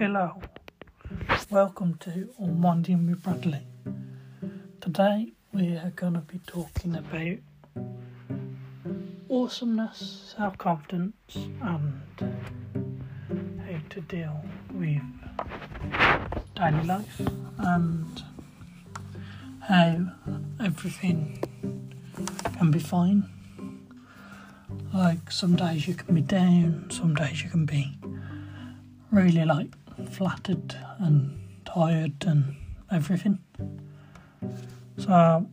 Hello, welcome to Unwinding with Bradley. Today we are going to be talking about awesomeness, self confidence, and how to deal with daily life and how everything can be fine. Like some days you can be down, some days you can be really like flattered and tired and everything. So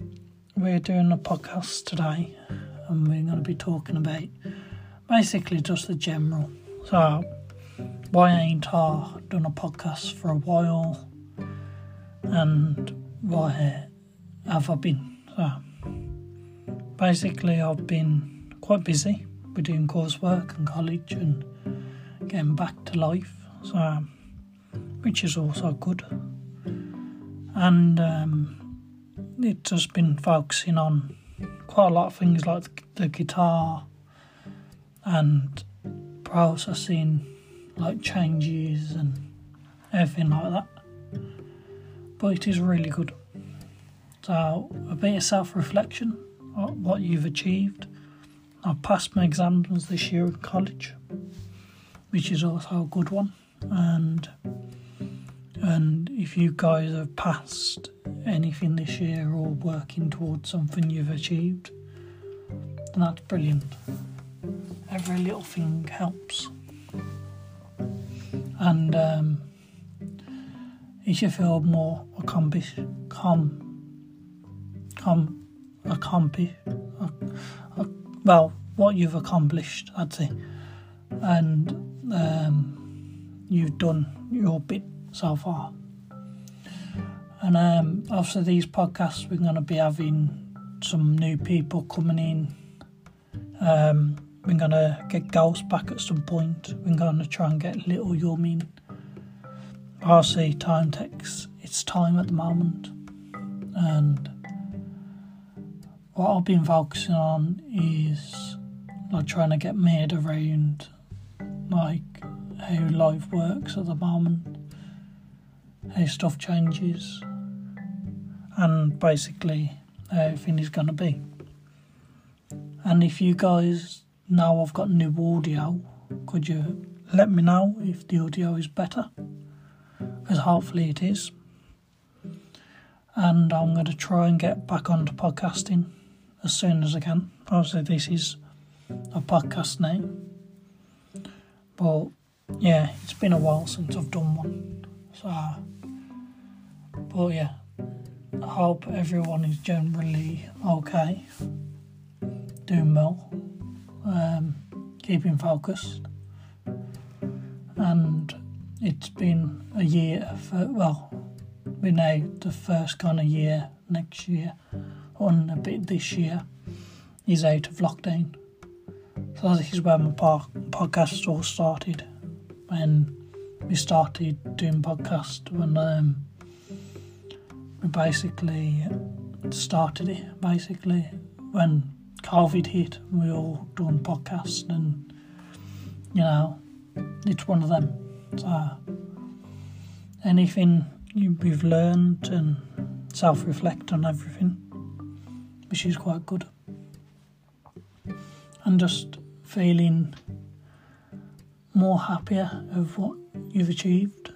we're doing a podcast today and we're going to be talking about basically just the general. So why ain't I done a podcast for a while and why have I been? So basically I've been quite busy with doing coursework and college and getting back to life. So which is also good. And um, it's just been focusing on quite a lot of things like the guitar and processing like changes and everything like that. But it is really good. So a bit of self-reflection, on what you've achieved. I've passed my exams this year at college, which is also a good one. And and if you guys have passed anything this year or working towards something you've achieved, then that's brilliant. Every little thing helps. And um, if you feel more accomplished, com, com, accomplished, well, what you've accomplished, I'd say, and um, you've done your bit so far. And um, after these podcasts, we're going to be having some new people coming in. Um, we're going to get girls back at some point. We're going to try and get little Yum in. RC time takes its time at the moment. And what I've been focusing on is like trying to get made around like how life works at the moment how stuff changes, and basically how everything is going to be. And if you guys know I've got new audio, could you let me know if the audio is better? Because hopefully it is. And I'm going to try and get back onto podcasting as soon as I can. Obviously, this is a podcast name. But yeah, it's been a while since I've done one. So but yeah, I hope everyone is generally okay, doing well, um, keeping focused, and it's been a year for well, we're now the first kind of year next year, on a bit this year, is out of lockdown. So this is where my podcast all started, when we started doing podcast when um, we basically started it basically when COVID hit. We all done podcasts, and you know, it's one of them. So anything we've learned and self-reflect on everything, which is quite good, and just feeling more happier of what you've achieved,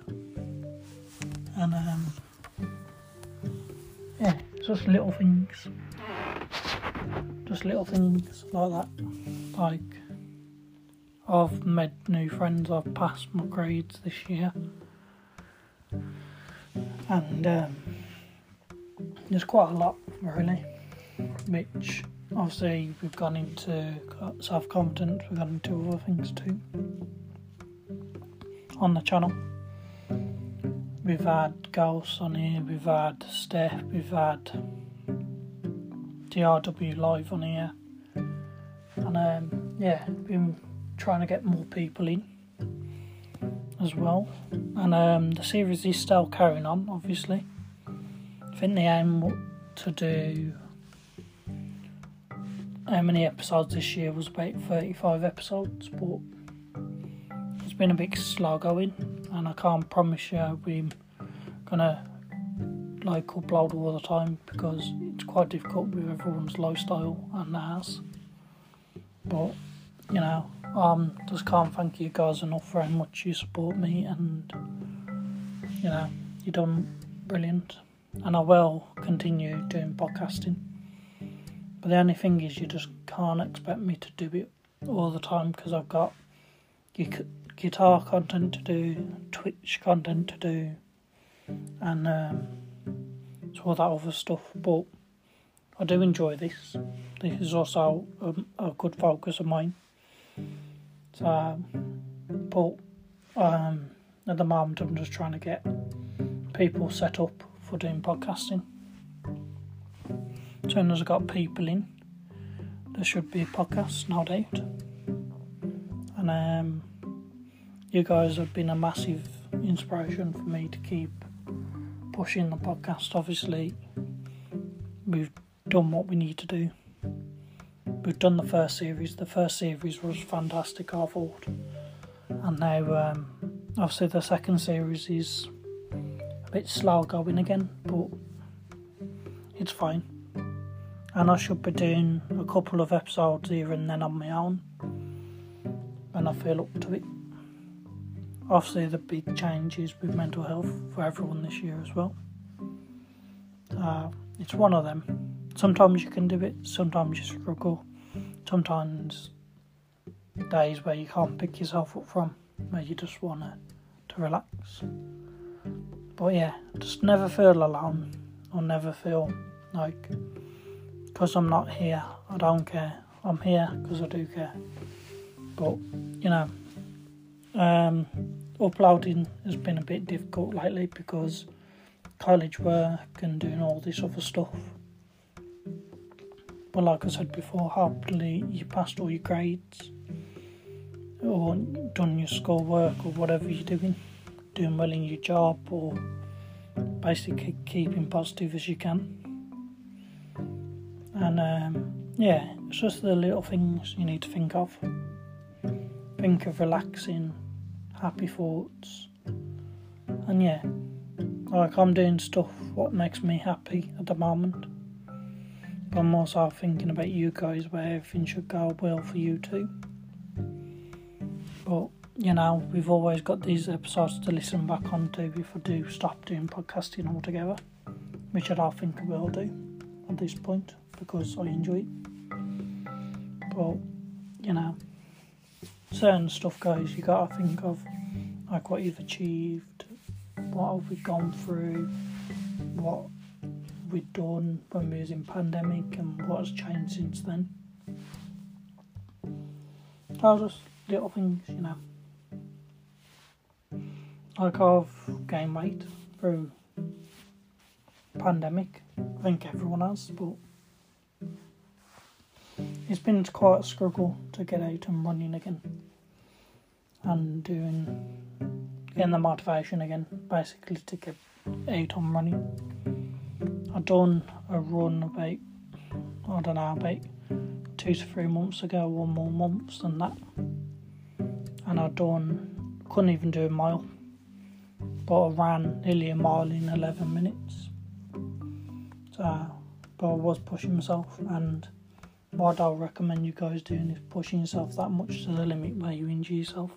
and um, just little things. Just little things like that. Like, I've made new friends, I've passed my grades this year. And um, there's quite a lot, really, which obviously we've gone into self confidence, we've gone into other things too on the channel. We've had Ghosts on here, we've had Steph, we've had DRW Live on here. And um, yeah, been trying to get more people in as well. And um, the series is still carrying on, obviously. I think the aim to do how many episodes this year was about 35 episodes, but it's been a bit slow going and I can't promise you we're gonna like upload all the time because it's quite difficult with everyone's lifestyle and ours. But you know, um, just can't thank you guys enough for how much you support me, and you know, you've done brilliant, and I will continue doing podcasting. But the only thing is, you just can't expect me to do it all the time because I've got guitar content to do, Twitch content to do, and um, all that other stuff. But I do enjoy this. This is also a, a good focus of mine. So, but um, at the moment, I'm just trying to get people set up for doing podcasting. As soon as I got people in, there should be a podcast, no doubt. And um, you guys have been a massive inspiration for me to keep pushing the podcast. Obviously, we've done what we need to do we've done the first series. The first series was fantastic, I thought, and now um, obviously the second series is a bit slow going again, but it's fine. And I should be doing a couple of episodes here and then on my own when I feel up to it. Obviously, the big changes with mental health for everyone this year as well. Uh, it's one of them. Sometimes you can do it, sometimes you struggle sometimes days where you can't pick yourself up from, where you just want to, to relax. But yeah, just never feel alone or never feel like because I'm not here, I don't care. I'm here because I do care. But you know, um, uploading has been a bit difficult lately because college work and doing all this other stuff. But like I said before, hopefully you passed all your grades or done your schoolwork or whatever you're doing, doing well in your job or basically keeping positive as you can. And um, yeah, it's just the little things you need to think of. Think of relaxing, happy thoughts, and yeah, like I'm doing stuff what makes me happy at the moment. But I'm also thinking about you guys where everything should go well for you too. But you know, we've always got these episodes to listen back on to if I do stop doing podcasting altogether, which I don't think I will do at this point because I enjoy it. But you know, certain stuff, guys, you gotta think of like what you've achieved, what have we gone through, what we've done when we was in pandemic and what has changed since then. Those just little things, you know. Like I've gained weight through pandemic. I think everyone has, but it's been quite a struggle to get out and running again and doing getting the motivation again, basically to get out and running. I done a run about I don't know about two to three months ago, one more months than that, and I done couldn't even do a mile, but I ran nearly a mile in eleven minutes. So, but I was pushing myself, and what I'll recommend you guys doing is pushing yourself that much to the limit where you injure yourself,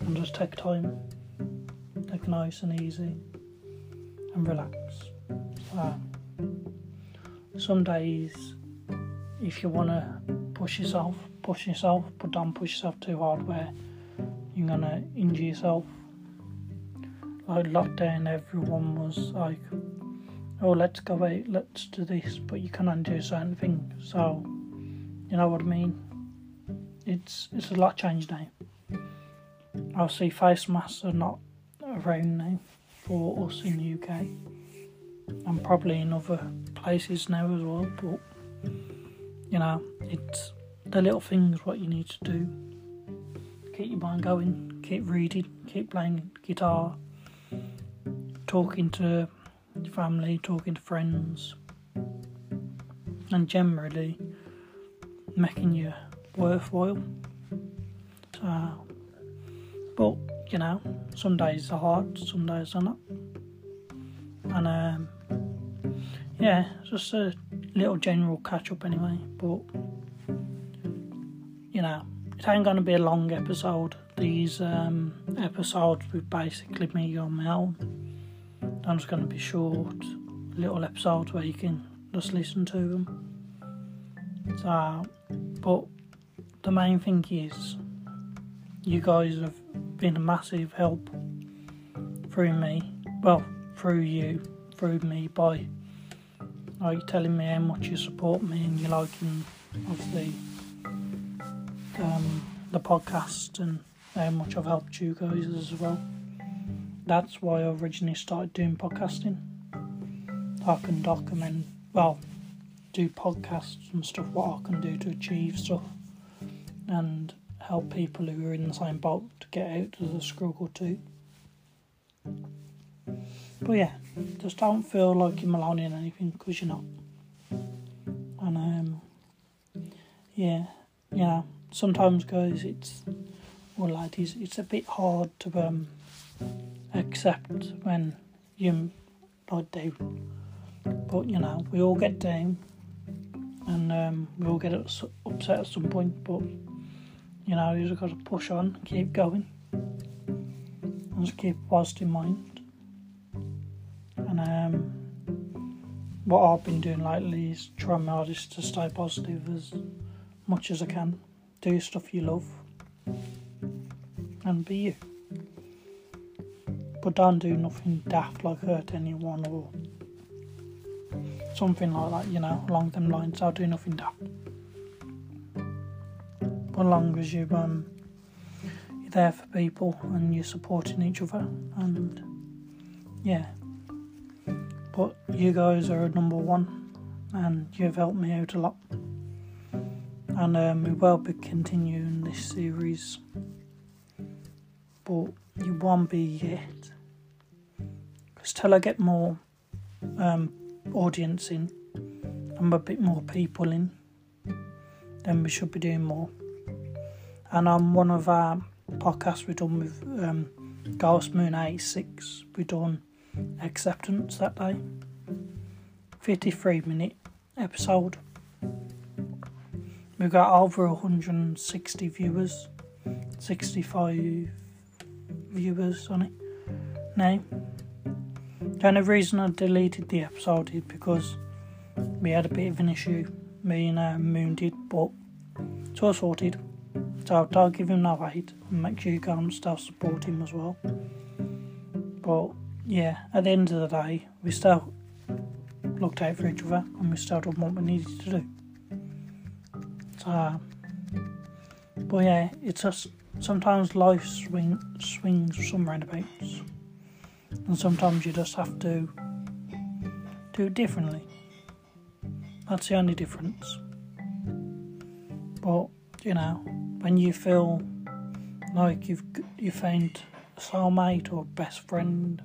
and just take time, take nice and easy, and relax. Um, some days, if you want to push yourself, push yourself, but don't push yourself too hard where you're gonna injure yourself. Like lockdown, everyone was like, "Oh, let's go out, let's do this," but you can't do certain things. So, you know what I mean? It's it's a lot changed now. Obviously, face masks are not around now for us in the UK and probably in other places now as well. But you know, it's the little things what you need to do. Keep your mind going, keep reading, keep playing guitar, talking to family, talking to friends, and generally making you worthwhile. So, but you know, some days are hard, some days are not. And um, yeah, just a little general catch up anyway. But you know, it ain't gonna be a long episode. These um, episodes with basically me on my own. I'm just gonna be short, little episodes where you can just listen to them. So, but the main thing is, you guys have been a massive help through me. Well, through you, through me by like telling me how much you support me and you liking obviously um, the podcast and how much I've helped you guys as well. That's why I originally started doing podcasting. I can document, well, do podcasts and stuff, what I can do to achieve stuff and help people who are in the same boat to get out of the struggle too. But yeah, just don't feel like you're alone in anything because you're not. And um, yeah, sometimes guys, it's well, ladies, it's a bit hard to um accept when you like down. But you know, we all get down, and um, we all get upset at some point. But you know, you just got to push on, keep going, and just keep positive mind. And um, what I've been doing lately is trying my hardest to stay positive as much as I can. Do stuff you love, and be you. But don't do nothing daft like hurt anyone or something like that, you know, along them lines. I'll do nothing daft. As long as you um you're there for people and you're supporting each other and yeah. But you guys are number one and you've helped me out a lot. And um, we will be continuing this series. But you won't be yet because till I get more um, audience in and a bit more people in then we should be doing more and on one of our podcasts we've done with um, Ghost Moon 86, we've done acceptance that day. 53 minute episode. We've got over 160 viewers, 65 viewers on it now. The only reason I deleted the episode is because we had a bit of an issue, me and uh, Moon did, but it's all sorted. So I'll give him that hate and make sure you go and still support him as well. But yeah, at the end of the day, we still looked out for each other and we still done what we needed to do. So, but yeah, it's just sometimes life swing, swings some roundabouts, and sometimes you just have to do it differently. That's the only difference. But you know, when you feel like you've you found a soulmate or best friend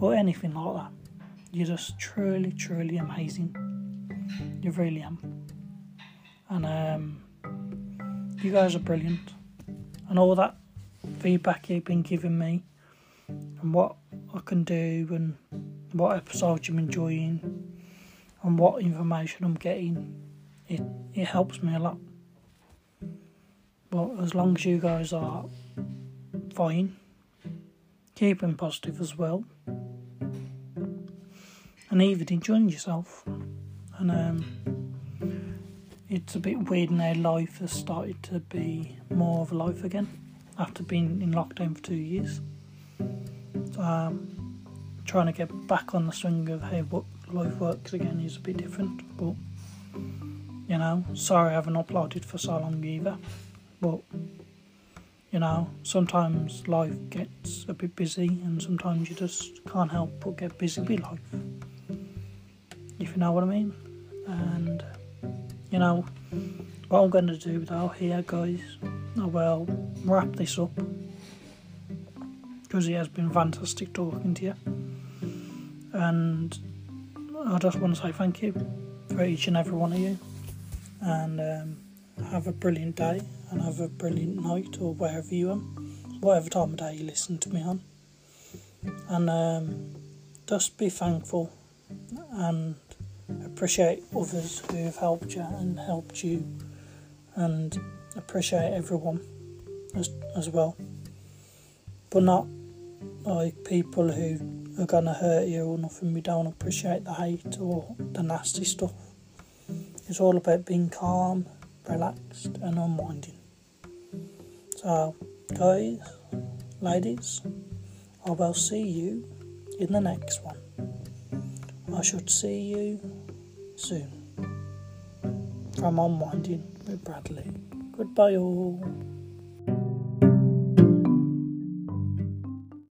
or anything like that. You're just truly, truly amazing. You really am. And um, you guys are brilliant. And all that feedback you've been giving me and what I can do and what episodes I'm enjoying and what information I'm getting, it, it helps me a lot. But as long as you guys are fine, keeping positive as well, and even enjoying yourself. And um, it's a bit weird now life has started to be more of a life again after being in lockdown for two years. Um, trying to get back on the swing of how life works again is a bit different, but you know, sorry I haven't uploaded for so long either. But you know, sometimes life gets a bit busy, and sometimes you just can't help but get busy with life. If you know what I mean. And you know, what I'm going to do though here, guys, I will wrap this up because it has been fantastic talking to you. And I just want to say thank you for each and every one of you. And um, have a brilliant day and have a brilliant night or wherever you are. whatever time of day you listen to me on. And um, just be thankful and appreciate others who have helped you and helped you, and appreciate everyone as, as well. But not like people who are gonna hurt you or nothing. We don't appreciate the hate or the nasty stuff. It's all about being calm, relaxed, and unwinding. So, guys, ladies, I will see you in the next one. I should see you soon. From Unwinding with Bradley. Goodbye, all.